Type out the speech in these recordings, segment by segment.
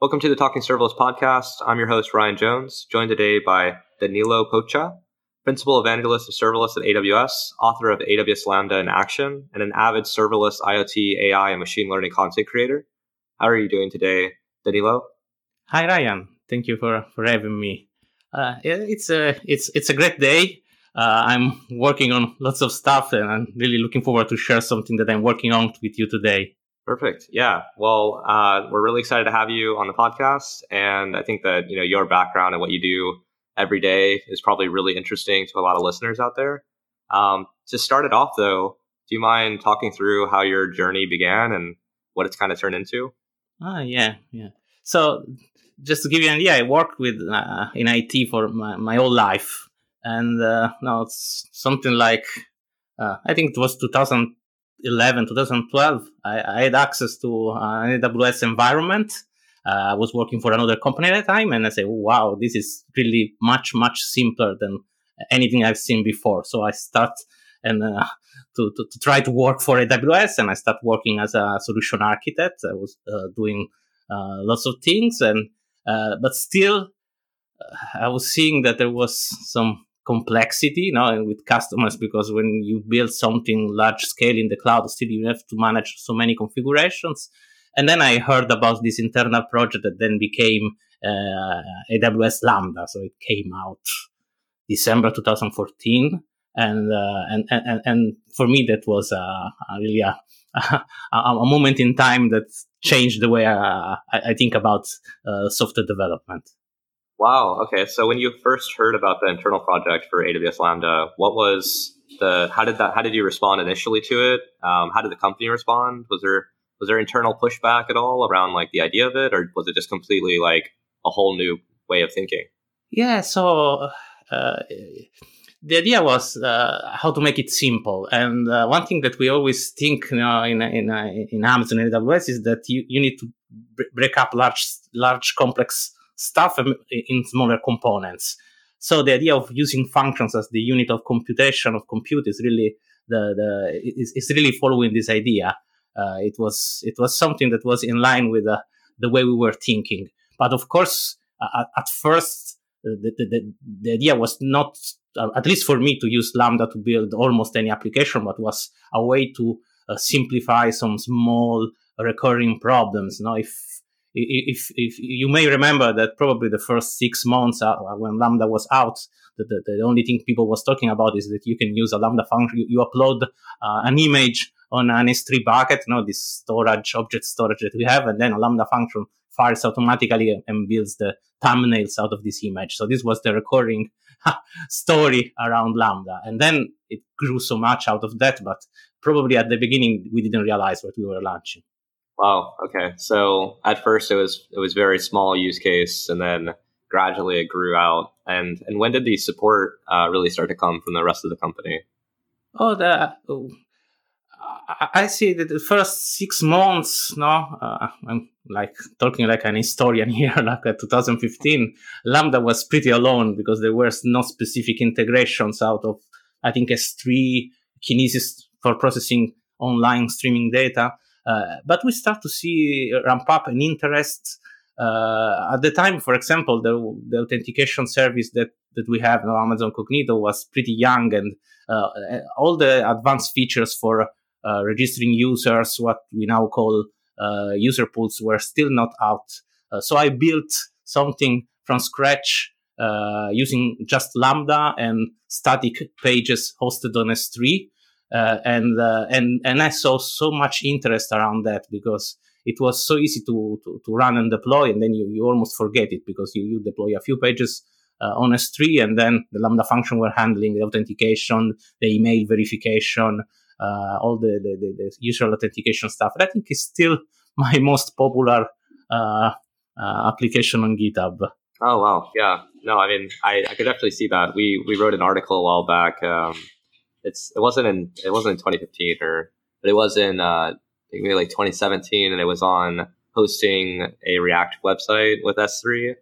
Welcome to the Talking Serverless podcast. I'm your host, Ryan Jones, joined today by Danilo Poccia, Principal Evangelist of Serverless at AWS, author of AWS Lambda in Action, and an avid serverless IoT, AI, and machine learning content creator. How are you doing today, Danilo? Hi, Ryan. Thank you for, for having me. Uh, it's a it's it's a great day. Uh, I'm working on lots of stuff, and I'm really looking forward to share something that I'm working on with you today. Perfect. Yeah. Well, uh, we're really excited to have you on the podcast, and I think that you know your background and what you do every day is probably really interesting to a lot of listeners out there. Um, to start it off, though, do you mind talking through how your journey began and what it's kind of turned into? Ah, yeah, yeah. So, just to give you an idea, I worked with uh, in IT for my, my whole life, and uh, now it's something like uh, I think it was 2011, 2012. I, I had access to an AWS environment. Uh, I was working for another company at the time, and I said, "Wow, this is really much much simpler than anything I've seen before." So I start and uh, to, to, to try to work for AWS, and I start working as a solution architect. I was uh, doing uh, lots of things, and uh, but still, I was seeing that there was some complexity you know with customers because when you build something large scale in the cloud still you have to manage so many configurations. And then i heard about this internal project that then became uh, aws lambda. So it came out december 2014 and uh, and, and and for me that was a, really a, a, a, moment in time that changed the way I, I think about uh, software development. Wow. Okay. So when you first heard about the internal project for AWS Lambda, what was the how did that how did you respond initially to it? Um, how did the company respond? Was there was there internal pushback at all around like the idea of it, or was it just completely like a whole new way of thinking? Yeah. So. Uh, the idea was uh, how to make it simple. And uh, one thing that we always think you know, in, in, in Amazon and AWS is that you, you need to break up large, large complex stuff in smaller components. So the idea of using functions as the unit of computation of compute is really the, the is, is really following this idea. Uh, it was it was something that was in line with uh, the way we were thinking. But of course, uh, at first, the, the, the, idea was not, uh, at least for me, to use Lambda to build almost any application, but was a way to uh, simplify some small recurring problems. Now, if if, if you may remember that probably the first six months uh, when Lambda was out, the, the, the, only thing people was talking about is that you can use a Lambda function. You, you upload uh, an image on an S3 bucket, you know, this storage, object storage that we have, and then a Lambda function fires automatically and builds the thumbnails out of this image. So this was the recurring story around Lambda. And then it grew so much out of that, but probably at the beginning we didn't realize what we were launching. Wow. Okay. So at first it was it was very small use case, and then gradually it grew out. And and when did the support uh, really start to come from the rest of the company? Oh, the oh, I see that the first six months. No, uh, I'm like talking like an historian here. Like uh, 2015, Lambda was pretty alone because there were no specific integrations out of I think S3 Kinesis for processing online streaming data but we start to see ramp up an interest. Uh, at the time, for example, the, the authentication service that, that we have on Amazon Cognito was pretty young, and uh, all the advanced features for registering users, what we now call user pools, were still not out. so I built something from scratch uh, using just Lambda and static pages hosted on S3 uh, and uh, and and I saw so much interest around that because it was so easy to, to, to run and deploy, and then you, you almost forget it because you, you deploy a few pages uh, on S3, and then the Lambda function were handling the authentication, the email verification, uh, all the, the, the, the, usual authentication stuff. And I think is still my most popular uh, uh, application on GitHub. Oh wow, yeah. No, I mean, I, I could definitely see that. We we wrote an article a while back. Um, it's it wasn't in it wasn't in 2015 or but it was in uh, maybe like 2017, and it was on hosting a React website with S3,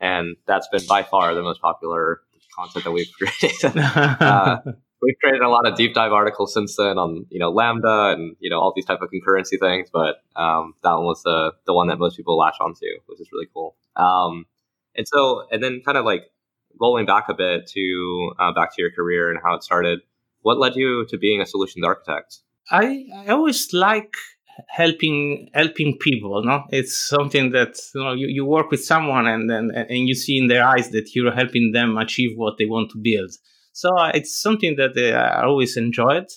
and that's been by far the most popular content that we've created. uh, we've created a lot of deep dive articles since then on you know Lambda and you know all these type of concurrency things, but um, that one was the the one that most people latch onto, which is really cool. Um, and so, and then kind of like rolling back a bit to uh, back to your career and how it started. What led you to being a solutions architect? I, I always like helping helping people no? It's something that you know you, you work with someone and then and you see in their eyes that you're helping them achieve what they want to build. So uh, it's something that uh, i always enjoyed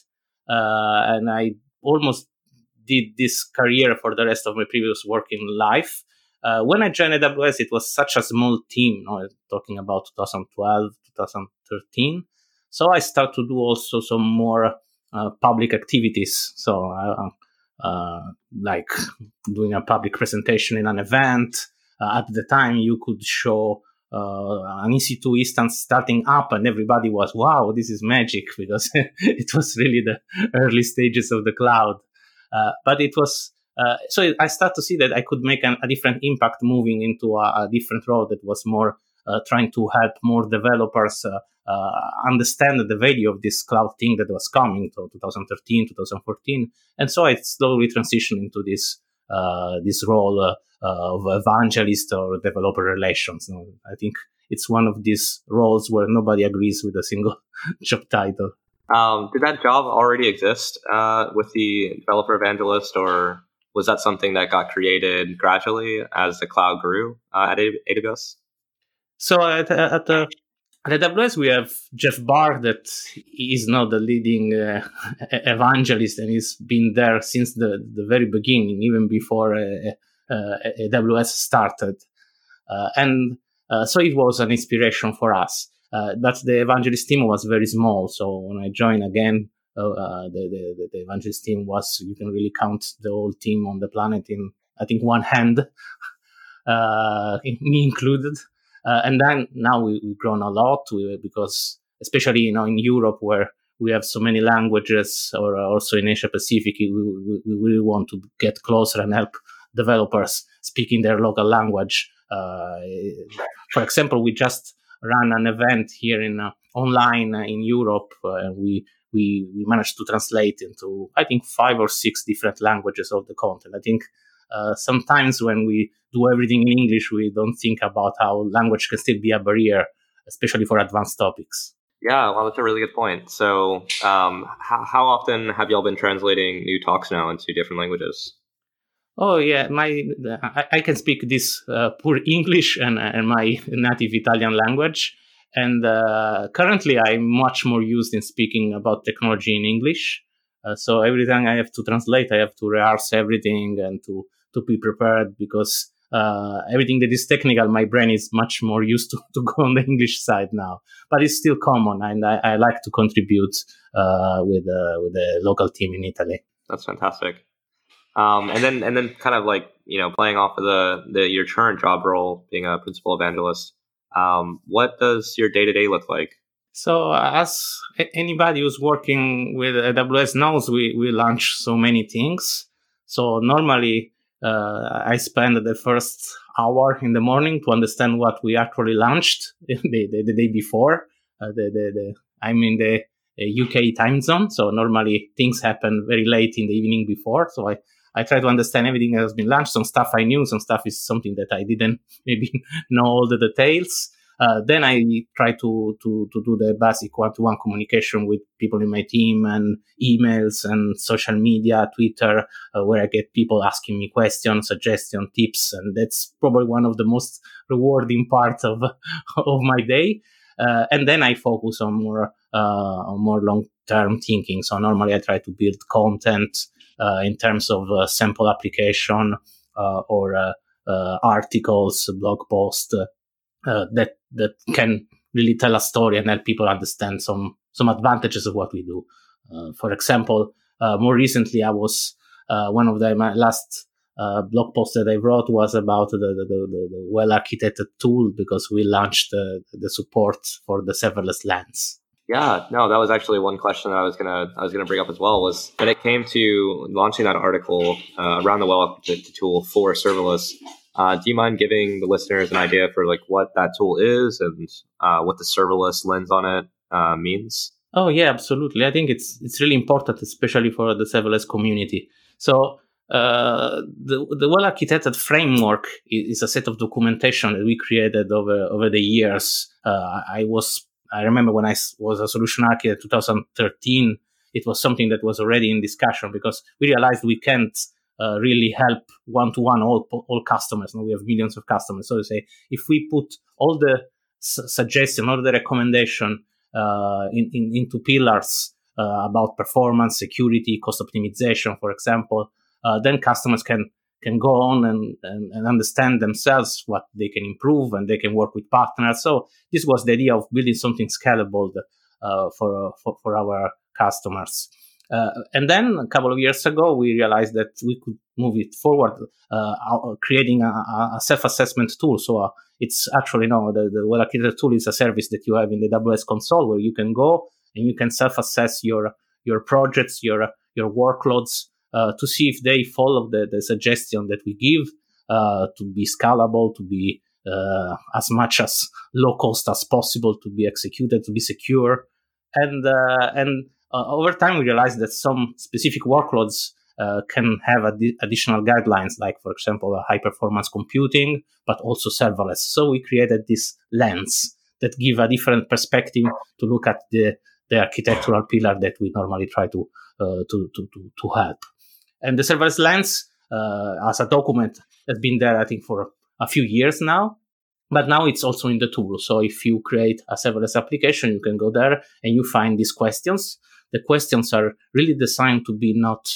uh, and i almost did this career for the rest of my previous working life. Uh, when i joined aws it was such a small team you know, talking about 2012 2013 so i start to do also some more uh, public activities so uh, uh, like doing a public presentation in an event. Uh, at the time, you could show uh, an EC2 instance starting up, and everybody was, wow, this is magic because it was really the early stages of the cloud. But it was, uh, so I start to see that I could make an, a different impact moving into a, a, different role that was more trying to help more developers uh, understand the value of this cloud thing that was coming to 2013, 2014. And so I slowly transitioned into this, uh, this role uh, of evangelist or developer relations. I think it's one of these roles where nobody agrees with a single job title. Um, did that job already exist uh, with the developer evangelist, or was that something that got created gradually as the cloud grew uh, at AWS? So at, at the at AWS, we have Jeff Barr, that is now the leading uh, evangelist and he's been there since the, the very beginning, even before uh, uh, AWS started. Uh, and uh, so it was an inspiration for us. Uh, but the evangelist team was very small. So when I joined again, the, the, the, evangelist team was, you can really count the whole team on the planet in, I think, one hand, me included. Uh, and then now we, have grown a lot because, especially you know in Europe where we have so many languages, or also in Asia Pacific, we, we, we really want to get closer and help developers speaking their local language. Uh, for example, we just ran an event here in uh, online uh, in Europe, uh, and we we we managed to translate into I think five or six different languages of the content. I think uh, sometimes when we do everything in English, we don't think about how language can still be a barrier, especially for advanced topics. Yeah, well, that's a really good point. So, um, how, how often have y'all been translating new talks now into different languages? Oh yeah, my I, I can speak this uh, poor English and, and my native Italian language, and uh, currently I'm much more used in speaking about technology in English. Uh, so every time I have to translate, I have to rehearse everything and to to be prepared because uh, everything that is technical, my brain is much more used to, to go on the English side now. But it's still common, and I, I like to contribute uh, with uh, with the local team in Italy. That's fantastic. Um, and then and then kind of like you know playing off of the, the your current job role, being a principal evangelist. Um, what does your day to day look like? So as anybody who's working with AWS knows, we we launch so many things. So normally uh, I spend the first hour in the morning to understand what we actually launched the, the, the day before. Uh, the, the, the, I'm in the UK time zone, so normally things happen very late in the evening before. So I, I try to understand everything that has been launched. Some stuff I knew, some stuff is something that I didn't maybe know all the details. Uh, then I try to, to, to do the basic one to one communication with people in my team and emails and social media, Twitter, uh, where I get people asking me questions, suggestions, tips. And that's probably one of the most rewarding parts of, of my day. Uh, and then I focus on more, uh, on more long term thinking. So normally I try to build content, uh, in terms of sample application, or, articles, blog posts, uh, that that can really tell a story and help people understand some some advantages of what we do. Uh, for example, uh, more recently, I was uh, one of the my last uh, blog posts that I wrote was about the, the, the, the well architected tool because we launched the, the support for the serverless lens. Yeah, no, that was actually one question that I was gonna I was gonna bring up as well. Was when it came to launching that article uh, around the well architected tool for serverless, uh, do you mind giving the listeners an idea for like what that tool is and uh, what the serverless lens on it uh, means? Oh yeah, absolutely. I think it's it's really important, especially for the serverless community. So uh, the the well architected framework is, a set of documentation that we created over over the years. Uh, I was I remember when I was a solution architect in 2013, it was something that was already in discussion because we realized we can't uh, really help one to one all all customers. Now we have millions of customers, so say, if we put all the su- suggestion, all the recommendation uh, in, in, into pillars uh, about performance, security, cost optimization, for example, uh, then customers can can go on and, and, and, understand themselves what they can improve and they can work with partners. So this was the idea of building something scalable uh, for, for, for our customers. Uh, and then a couple of years ago, we realized that we could move it forward, uh, creating a, a, self-assessment tool. So uh, it's actually no, the, the well architected tool is a service that you have in the AWS console where you can go and you can self-assess your your projects, your your workloads, uh, to see if they follow the, the suggestion that we give uh, to be scalable, to be uh, as much as low cost as possible, to be executed, to be secure. And, and over time, we realized that some specific workloads uh, can have ad- additional guidelines, like, for example, high performance computing, but also serverless. So we created this lens that give a different perspective to look at the, the architectural pillar that we normally try to, to, to, to, to help. And the serverless lens uh, as a document has been there, I think, for a few years now. But now it's also in the tool. So if you create a serverless application, you can go there and you find these questions. The questions are really designed to be not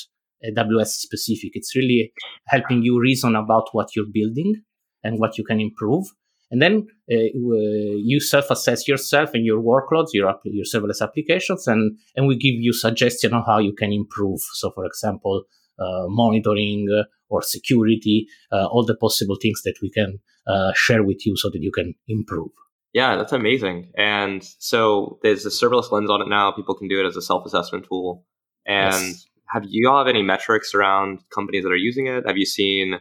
AWS specific. It's really helping you reason about what you're building and what you can improve. And then uh, you self-assess yourself and your workloads, your your serverless applications, and and we give you suggestion on how you can improve. So, for example, uh, monitoring uh, or security, uh, all the possible things that we can share with you so that you can improve. Yeah, that's amazing. And so there's a serverless lens on it now. People can do it as a self assessment tool. And yes. have you all have any metrics around companies that are using it? Have you seen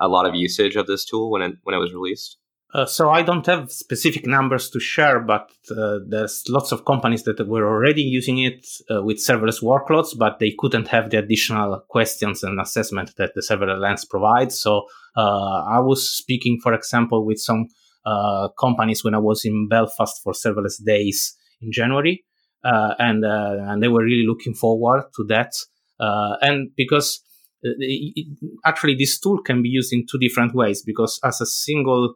a lot of usage of this tool when it when it was released? Uh, so I don't have specific numbers to share, but uh, there's lots of companies that were already using it uh, with serverless workloads, but they couldn't have the additional questions and assessment that the serverless lens provides. So uh, I was speaking, for example, with some uh, companies when I was in Belfast for serverless days in January, uh, and and they were really looking forward to that. and because actually this tool can be used in two different ways, because as a single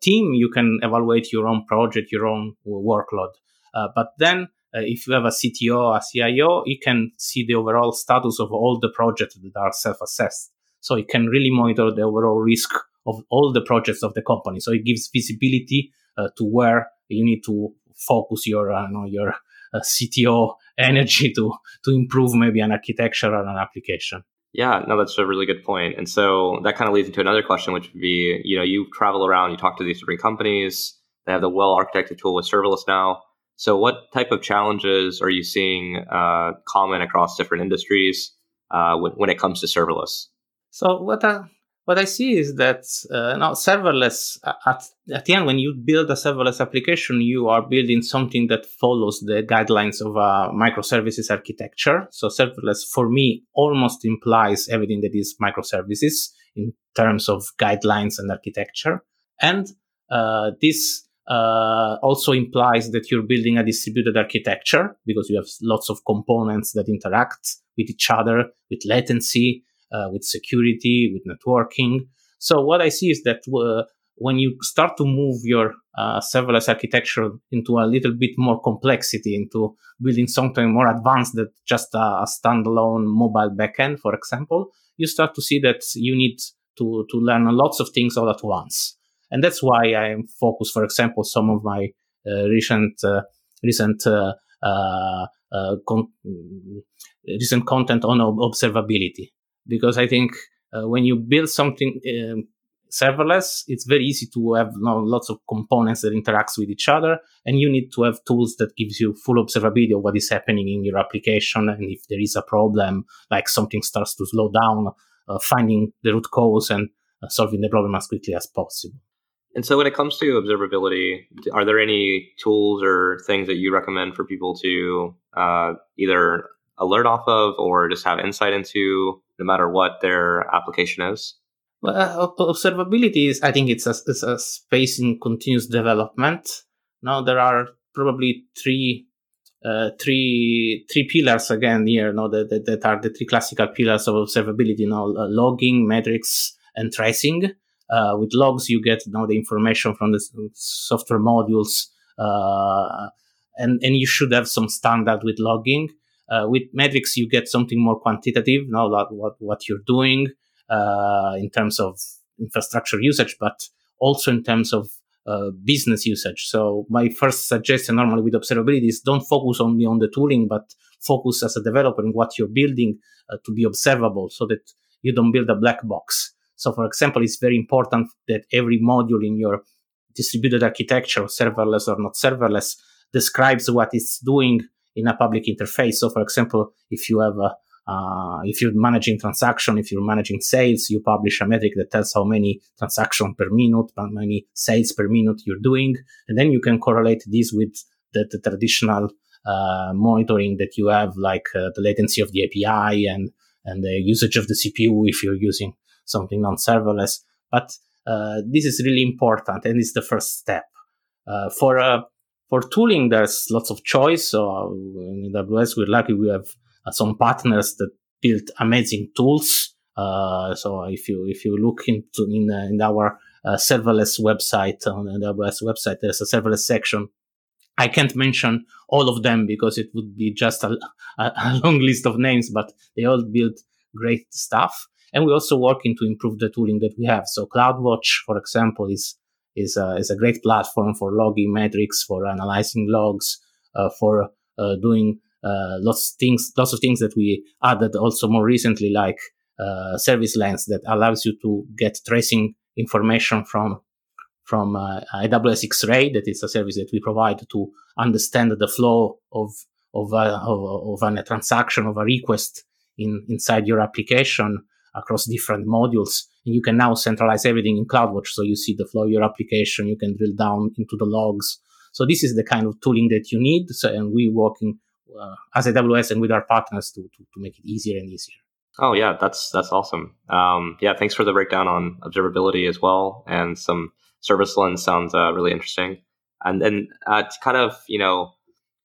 team, you can evaluate your own project, your own workload. Uh, but then uh, if you have a CTO, a CIO, you can see the overall status of all the projects that are self-assessed. So you can really monitor the overall risk of all the projects of the company. So it gives visibility uh, to where you need to focus your, uh, you know, your uh, CTO energy to to improve maybe an architecture or an application. Yeah, no, that's a really good point. And so that kind of leads into another question, which would be, you know, you travel around, you talk to these different companies, they have the well architected tool with serverless now. So what type of challenges are you seeing uh, common across different industries uh, when, when it comes to serverless? So what I, what I see is that uh, now serverless at, at the end, when you build a serverless application, you are building something that follows the guidelines of a microservices architecture. So serverless for me almost implies everything that is microservices in terms of guidelines and architecture. And uh, this uh, also implies that you're building a distributed architecture because you have lots of components that interact with each other with latency uh, with security, with networking. So what I see is that uh, when you start to move your uh, serverless architecture into a little bit more complexity, into building something more advanced than just a, a standalone mobile backend, for example, you start to see that you need to, to learn lots of things all at once. And that's why I am focused, for example, some of my uh, recent, uh, recent, uh, con- recent content on observability because I think uh, when you build something um, serverless, it's very easy to have you know, lots of components that interacts with each other, and you need to have tools that gives you full observability of what is happening in your application, and if there is a problem, like something starts to slow down, uh, finding the root cause and uh, solving the problem as quickly as possible. And so, when it comes to observability, are there any tools or things that you recommend for people to uh, either alert off of or just have insight into, no matter what their application is? Well, uh, observability is, I think, it's a, it's a space in continuous development. Now there are probably three uh, three three pillars again here no that, that, that, are the three classical pillars of observability you know uh, logging metrics and tracing uh, with logs you get you know the information from the software modules uh, and and you should have some standard with logging uh, with metrics you get something more quantitative you know like what what you're doing uh, in terms of infrastructure usage but also in terms of uh, business usage. So my first suggestion normally with observability is don't focus only on the tooling, but focus as a developer in what you're building uh, to be observable so that you don't build a black box. So for example, it's very important that every module in your distributed architecture, serverless or not serverless, describes what it's doing in a public interface. So for example, if you have a uh, if you're managing transaction, if you're managing sales, you publish a metric that tells how many transactions per minute, how many sales per minute you're doing. And then you can correlate this with the, the traditional uh, monitoring that you have, like uh, the latency of the API and, and the usage of the CPU if you're using something non-serverless. But uh, this is really important and it's the first step. Uh, for uh, for tooling, there's lots of choice. So in AWS, we're lucky we have uh, some partners that build amazing tools. Uh, so if you if you look into in, uh, in our serverless website on the AWS website, there's a serverless section I can't mention all of them because it would be just a, a, long list of names, but they all build great stuff. And we're also working to improve the tooling that we have. So CloudWatch, for example, is is a, is a great platform for logging metrics, for analyzing logs, uh, for uh, doing uh, lots of things, lots of things that we added also more recently, like uh, service lens that allows you to get tracing information from from uh, AWS X-Ray. That is a service that we provide to understand the flow of of, uh, of, of a transaction of a request in inside your application across different modules. And you can now centralize everything in CloudWatch. So you see the flow of your application. You can drill down into the logs. So this is the kind of tooling that you need. So, and we working uh, as AWS and with our partners to, to, to make it easier and easier. Oh yeah, that's that's awesome. Um, yeah, thanks for the breakdown on observability as well, and some service lens sounds uh, really interesting. And then uh, to kind of you know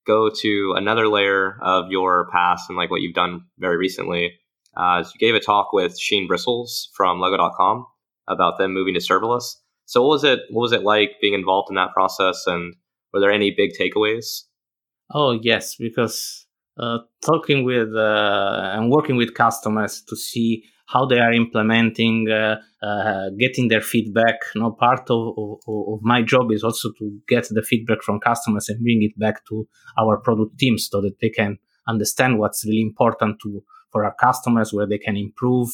go to another layer of your past and like what you've done very recently. Uh, you gave a talk with Sheen Brisals from Lego.com about them moving to serverless. So what was it? What was it like being involved in that process? And were there any big takeaways? Oh yes, because uh, talking with uh, and working with customers to see how they are implementing, uh, uh getting their feedback. You know, part of, of, of, my job is also to get the feedback from customers and bring it back to our product teams so that they can understand what's really important to for our customers, where they can improve.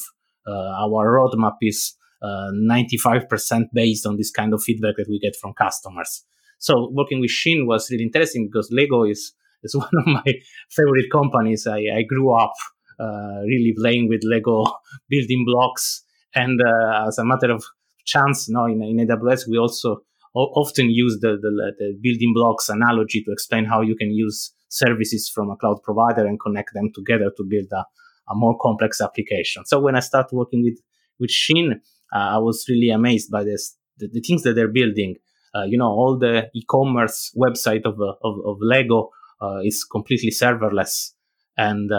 Uh, our roadmap is 95% uh, based on this kind of feedback that we get from customers. So working with Sheen was really interesting because Lego is is one of my favorite companies. I, I grew up uh, really playing with Lego building blocks, and uh, as a matter of chance, know, in, in AWS we also often use the, the, the building blocks analogy to explain how you can use services from a cloud provider and connect them together to build a, a more complex application. So when I started working with with Sheen, uh, I was really amazed by this the, the things that they're building uh, you know, all the e-commerce website of, uh, of, of Lego uh, is completely serverless, and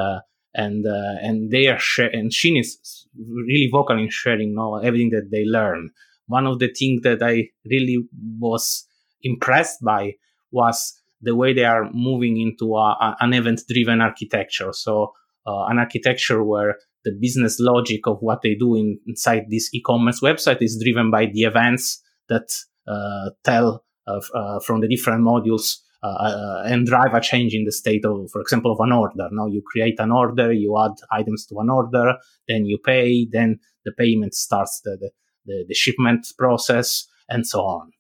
and and they are share- and Sheen is really vocal in sharing you know, everything that they learn. One of the things that I really was impressed by was the way they are moving into a, a, an event-driven architecture. So uh, an architecture where the business logic of what they do in, inside this e-commerce website is driven by the events that uh, tell uh, from the different modules uh, and drive a change in the state of, for example, of an order. Now you create an order, you add items to an order, then you pay, then the payment starts the, the, the, the shipment process, and so on.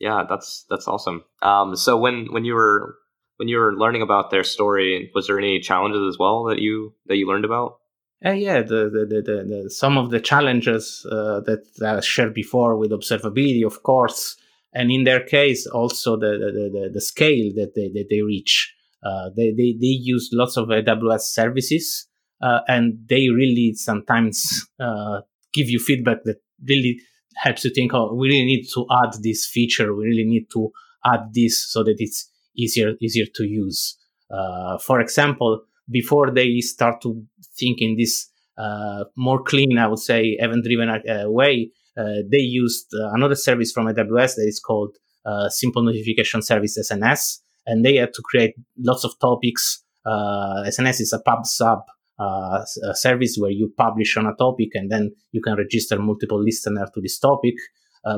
Yeah, that's that's awesome. Um, so when when you were when you were learning about their story, was there any challenges as well that you that you learned about? Uh, yeah, the, the, the, the, some of the challenges uh, that I shared before with observability, of course, and in their case, also the the, the, the scale that they, that they reach. Uh, they, they they use lots of AWS services, uh, and they really sometimes uh, give you feedback that really helps you think, oh, we really need to add this feature. We really need to add this so that it's easier easier to use. Uh, for example, before they start to think in this uh, more clean, I would say, event-driven uh, way, uh, they used uh, another service from AWS that is called uh, Simple Notification Service SNS, and they had to create lots of topics. SNS is a pub sub service where you publish on a topic and then you can register multiple listeners to this topic.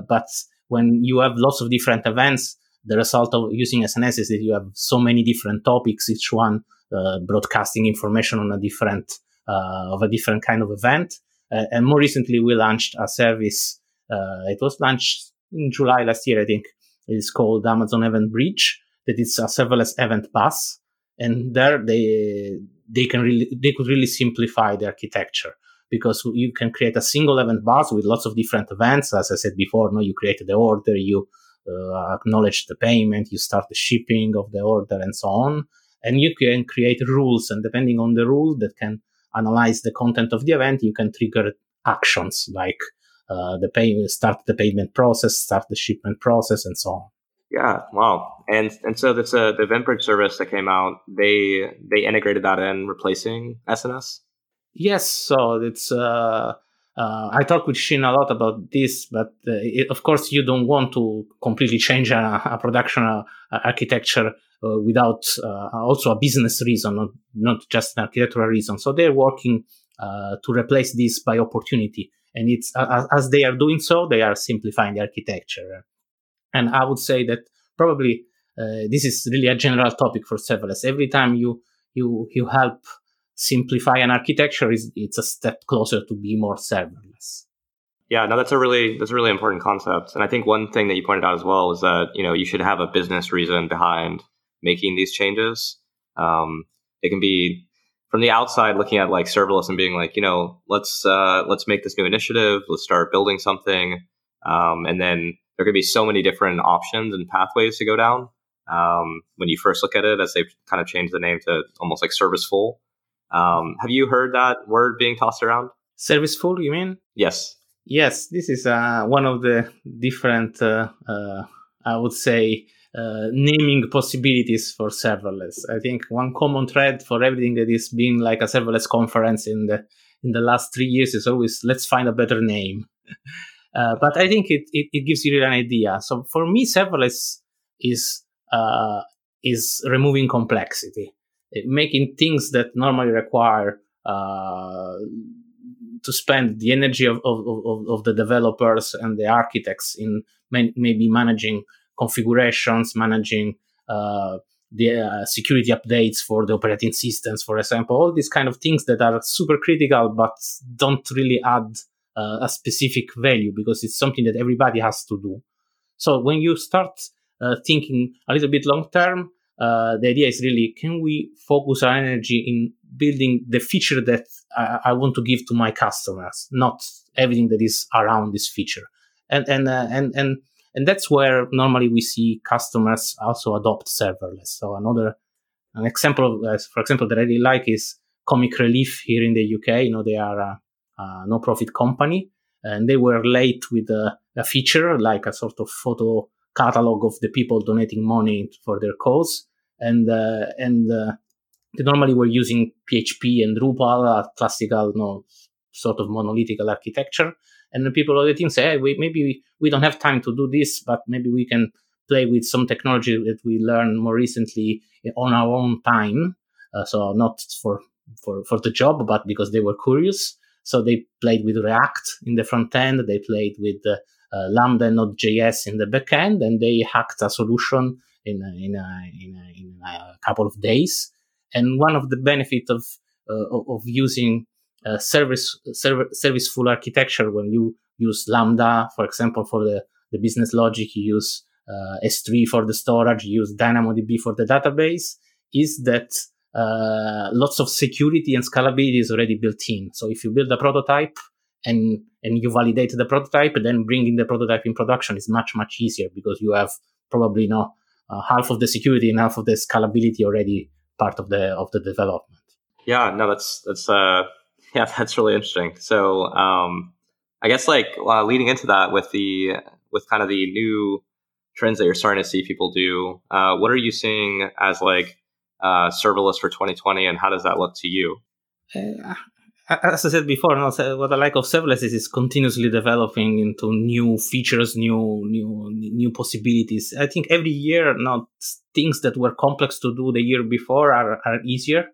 But when you have lots of different events, the result of using SNS is that you have so many different topics, each one uh, broadcasting information on a different uh, of a different kind of event. Uh, and more recently, we launched a service. Uh, it was launched in July last year, I think. It's called Amazon EventBridge. That is a serverless event bus, and there they they can really they could really simplify the architecture because you can create a single event bus with lots of different events. As I said before, no, you create the order, you acknowledge the payment, you start the shipping of the order, and so on. And you can create rules, and depending on the rule that can analyze the content of the event, you can trigger actions like uh, the pay, start the payment process, start the shipment process, and so on. Yeah, wow. And and so this uh, the EventBridge service that came out, they they integrated that in, replacing SNS. Yes, so it's. Uh, uh, I talk with Sheen a lot about this, but uh, it, of course you don't want to completely change a, a production uh, architecture uh, without uh, also a business reason, not, not just an architectural reason. So they're working uh, to replace this by opportunity, and it's as they are doing so, they are simplifying the architecture. And I would say that probably this is really a general topic for serverless. Every time you you you help simplify an architecture is it's a step closer to be more serverless. Yeah, no, that's a really that's a really important concept, and I think one thing that you pointed out as well is that you know you should have a business reason behind making these changes. Um, it can be from the outside looking at like serverless and being like, you know, let's uh, let's make this new initiative, let's start building something, um, and then there could be so many different options and pathways to go down. Um, when you first look at it, as they've kind of changed the name to almost like serviceful. Um, have you heard that word being tossed around? Serviceful, you mean? Yes. Yes, this is uh, one of the different, uh, uh, I would say, uh, naming possibilities for serverless. I think one common thread for everything that is being like a serverless conference in the in the last three years is always let's find a better name. uh, but I think it, it, it gives you an idea. So for me, serverless is uh, is removing complexity, making things that normally require uh, to spend the energy of, of, of, of, the developers and the architects in may, maybe managing configurations, managing uh, the uh, security updates for the operating systems, for example, all these kind of things that are super critical but don't really add uh, a specific value because it's something that everybody has to do. So when you start uh, thinking a little bit long term, uh, the idea is really can we focus our energy in building the feature that I, I, want to give to my customers, not everything that is around this feature, and and uh, and and and that's where normally we see customers also adopt serverless. So another an example, of, uh, for example, that I really like is Comic Relief here in the UK. You know, they are a, a no-profit company, and they were late with a, a, feature like a sort of photo catalog of the people donating money for their cause, and uh, and uh, they normally were using PHP and Drupal, a classical, you know, sort of monolithic architecture. And the people on the team say, hey, we, maybe we, we don't have time to do this, but maybe we can play with some technology that we learned more recently on our own time. Uh, so not for, for, for the job, but because they were curious. So they played with React in the front end. They played with uh, Lambda and Node.js in the backend, and they hacked a solution in a, in a, in a, in a couple of days. And one of the benefits of, uh, of using uh, service serv- serviceful architecture when you use lambda for example for the, the business logic you use uh, s3 for the storage you use dynamodb for the database is that uh, lots of security and scalability is already built in so if you build a prototype and and you validate the prototype, then bringing the prototype in production is much, much easier because you have probably you know, uh, half of the security and half of the scalability already part of the of the development. Yeah, no, that's that's uh, yeah, that's really interesting. So, um, I guess like uh, leading into that with the with kind of the new trends that you're starting to see people do, uh, what are you seeing as like uh, serverless for 2020, and how does that look to you? Uh, as I said before, what I like of serverless is it's continuously developing into new features, new new new possibilities. I think every year, not things that were complex to do the year before are, are easier,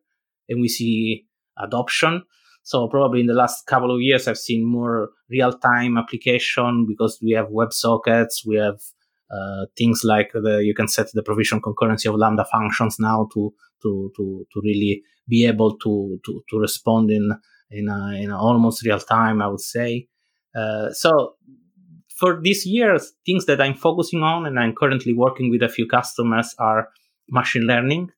and we see adoption. So probably in the last couple of years, I've seen more real time application because we have WebSockets, we have uh, things like the, you can set the provision concurrency of Lambda functions now to to to to really be able to to, to respond in in a, in a almost real time. I would say. Uh, so for this year, things that I'm focusing on and I'm currently working with a few customers are machine learning.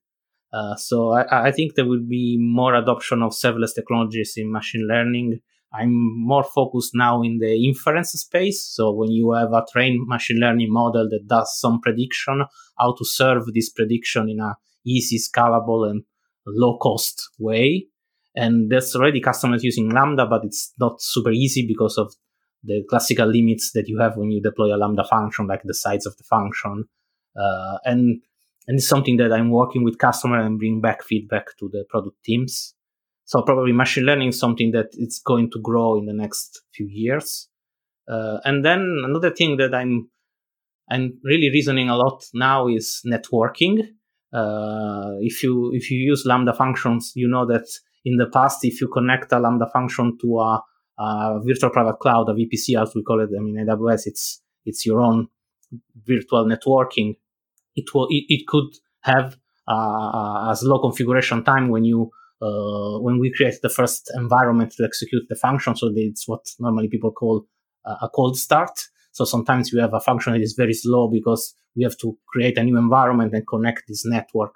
Uh, so I, I, think there will be more adoption of serverless technologies in machine learning I'm more focused now in the inference space. So when you have a trained machine learning model that does some prediction, how to serve this prediction in a easy, scalable, and low cost way. And there's already customers using Lambda, but it's not super easy because of the classical limits that you have when you deploy a Lambda function, like the size of the function. Uh, and and it's something that I'm working with customer and bring back feedback to the product teams. So probably machine learning is something that it's going to grow in the next few years. Uh, and then another thing that I'm I'm really reasoning a lot now is networking. Uh, if you if you use Lambda functions, you know that in the past, if you connect a Lambda function to a, a virtual private cloud, a VPC, as we call it, I mean AWS, it's it's your own virtual networking. It will it, it could have uh, a slow configuration time when you uh, when we create the first environment to execute the function. So it's what normally people call a cold start. So sometimes we have a function that is very slow because we have to create a new environment and connect this network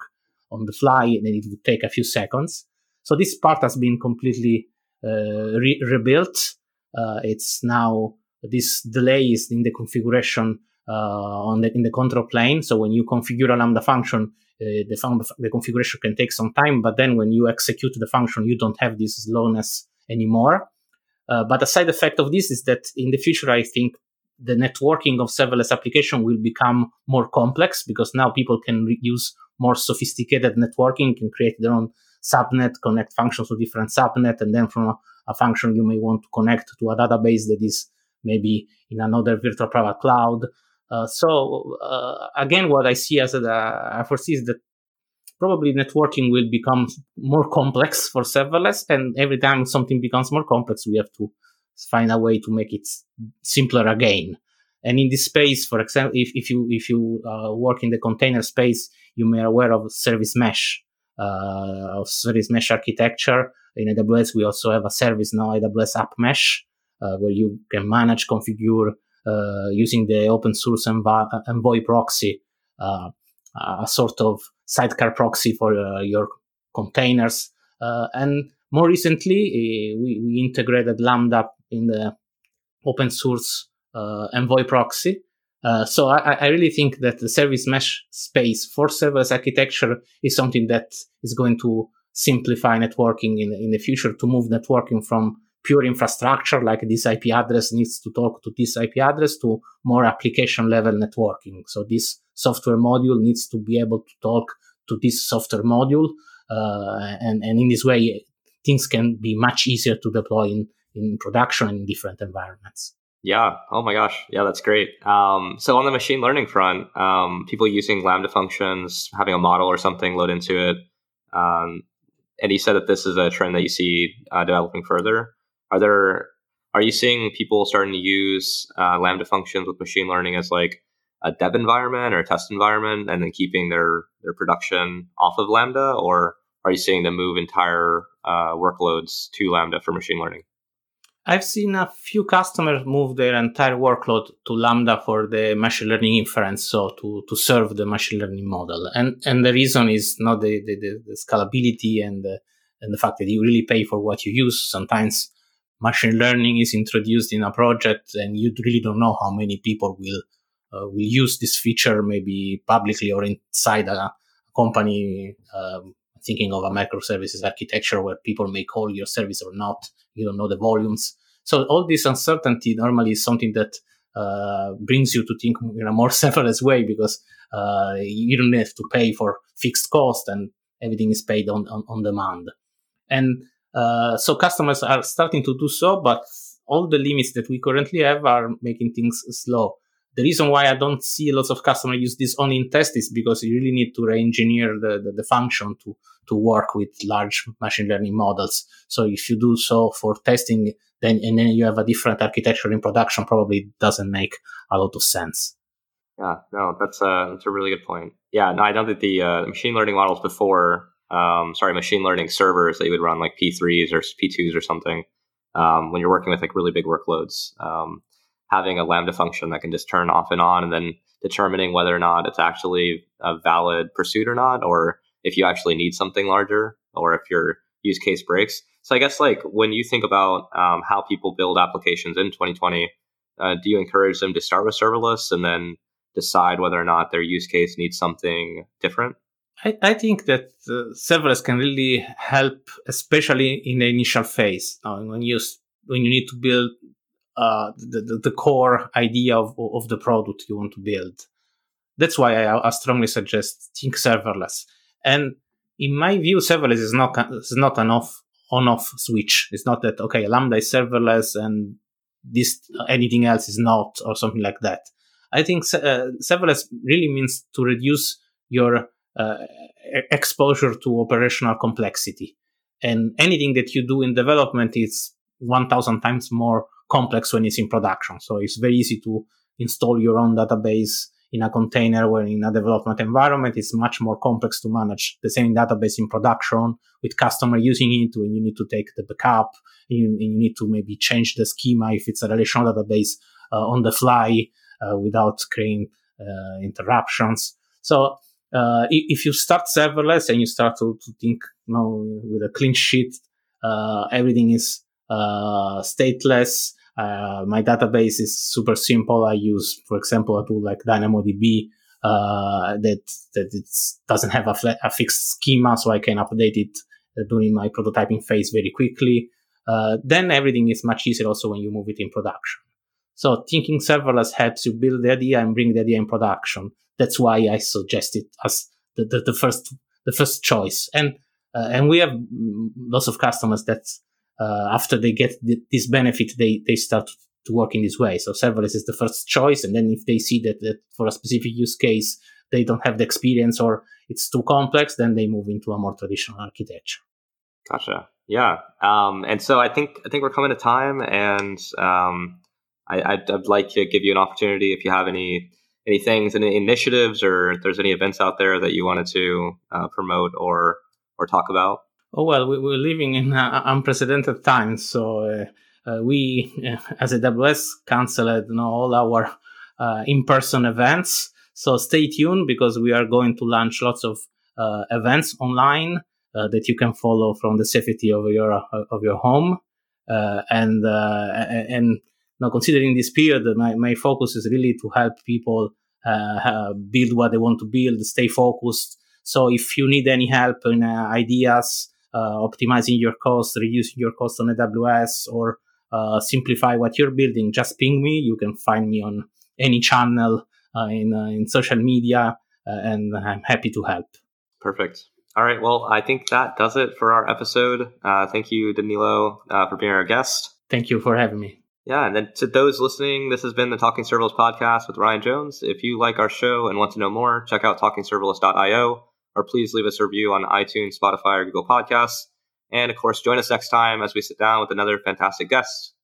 on the fly, and it would take a few seconds. So this part has been completely uh, re- rebuilt. Uh, it's now this delay is in the configuration uh, on the in the control plane. So when you configure a lambda function, the, fun- the configuration can take some time, but then when you execute the function, you don't have this slowness anymore. Uh, but a side effect of this is that in the future, I think the networking of serverless application will become more complex because now people can re- use more sophisticated networking, can create their own subnet, connect functions to different subnet, and then from a, a function you may want to connect to a database that is maybe in another virtual private cloud uh, so uh, again, what I see as a, I foresee is that probably networking will become more complex for serverless, and every time something becomes more complex, we have to find a way to make it simpler again. And in this space, for example, if, if you if you uh, work in the container space, you may be aware of service mesh, uh, of service mesh architecture. In AWS, we also have a service now, AWS App Mesh, uh, where you can manage, configure, uh, using the open source Env- Envoy proxy, uh, a sort of sidecar proxy for uh, your containers. and more recently, we, we integrated Lambda in the open source Envoy proxy. Uh, so I, I, really think that the service mesh space for serverless architecture is something that is going to simplify networking in, in the future to move networking from pure infrastructure, like this IP address needs to talk to this IP address, to more application level networking. So this software module needs to be able to talk to this software module. Uh, and, and in this way, things can be much easier to deploy in, in production and in different environments. Yeah. Oh my gosh. Yeah, that's great. Um, so on the machine learning front, um, people using Lambda functions, having a model or something load into it. Um, and you said that this is a trend that you see uh, developing further. Are there are you seeing people starting to use uh, Lambda functions with machine learning as like a dev environment or a test environment, and then keeping their their production off of Lambda, or are you seeing them move entire uh, workloads to Lambda for machine learning? I've seen a few customers move their entire workload to Lambda for the machine learning inference, so to, to serve the machine learning model. And and the reason is not the, the, the scalability and the, and the fact that you really pay for what you use. Sometimes machine learning is introduced in a project and you really don't know how many people will uh, will use this feature maybe publicly or inside a company um, thinking of a microservices architecture where people may call your service or not you don't know the volumes so all this uncertainty normally is something that uh, brings you to think in a more serverless way because uh, you don't have to pay for fixed cost and everything is paid on, on, on demand. And uh, so customers are starting to do so, but all the limits that we currently have are making things slow. The reason why I don't see lots of customers use this only in test is because you really need to re-engineer the, the, the function to, to work with large machine learning models. So if you do so for testing, then and then you have a different architecture in production, probably doesn't make a lot of sense. Yeah, no, that's a that's a really good point. Yeah, no, I know that the uh, machine learning models before, um, sorry, machine learning servers that you would run like P3s or P2s or something, um, when you're working with like really big workloads, um, having a Lambda function that can just turn off and on, and then determining whether or not it's actually a valid pursuit or not, or if you actually need something larger, or if your use case breaks. So I guess like when you think about um, how people build applications in 2020, uh, do you encourage them to start with serverless and then decide whether or not their use case needs something different? I, I think that uh, serverless can really help, especially in the initial phase uh, when you when you need to build uh, the, the, core idea of, of the product you want to build. That's why I, I strongly suggest think serverless. And in my view, serverless is not is not an off on off switch. It's not that okay, Lambda is serverless and this anything else is not or something like that. I think uh, serverless really means to reduce your uh, exposure to operational complexity. And anything that you do in development is 1000 times more complex when it's in production. So it's very easy to install your own database in a container where in a development environment it's much more complex to manage the same database in production with customer using it and you need to take the backup and you, and you need to maybe change the schema if it's a relational database uh, on the fly uh, without creating uh, interruptions. So uh, if you start serverless and you start to, to think you know, with a clean sheet, everything is stateless. Uh, my database is super simple. I use, for example, a tool like DynamoDB uh, that that it doesn't have a, a, fixed schema, so I can update it during my prototyping phase very quickly. Uh, then everything is much easier also when you move it in production. So thinking serverless helps you build the idea and bring the idea in production. That's why I suggest it as the, the, the first the first choice. And uh, and we have lots of customers that uh, after they get th- this benefit, they they start to work in this way. So serverless is the first choice, and then if they see that, that for a specific use case they don't have the experience or it's too complex, then they move into a more traditional architecture. Gotcha. Yeah. Um, and so I think I think we're coming to time, and um, I, would I'd like to give you an opportunity if you have any any things, any initiatives, or if there's any events out there that you wanted to uh, promote or or talk about. Oh well, we, are living in uh, unprecedented times, so uh, uh we, uh, as AWS, canceled you know, all our uh, in-person events. So stay tuned because we are going to launch lots of events online that you can follow from the safety of your of your home, and and now considering this period, my, my focus is really to help people uh, build what they want to build, stay focused. So if you need any help in uh, ideas, optimizing your cost, reducing your cost on AWS, or uh, simplify what you're building, just ping me. You can find me on any channel uh, in uh, in social media, and I'm happy to help. Perfect. All right. Well, I think that does it for our episode. thank you, Danilo, for being our guest. Thank you for having me. Yeah, and then to those listening, this has been the Talking Serverless podcast with Ryan Jones. If you like our show and want to know more, check out talkingserverless.io or please leave us a review on iTunes, Spotify, or Google Podcasts. And of course, join us next time as we sit down with another fantastic guest.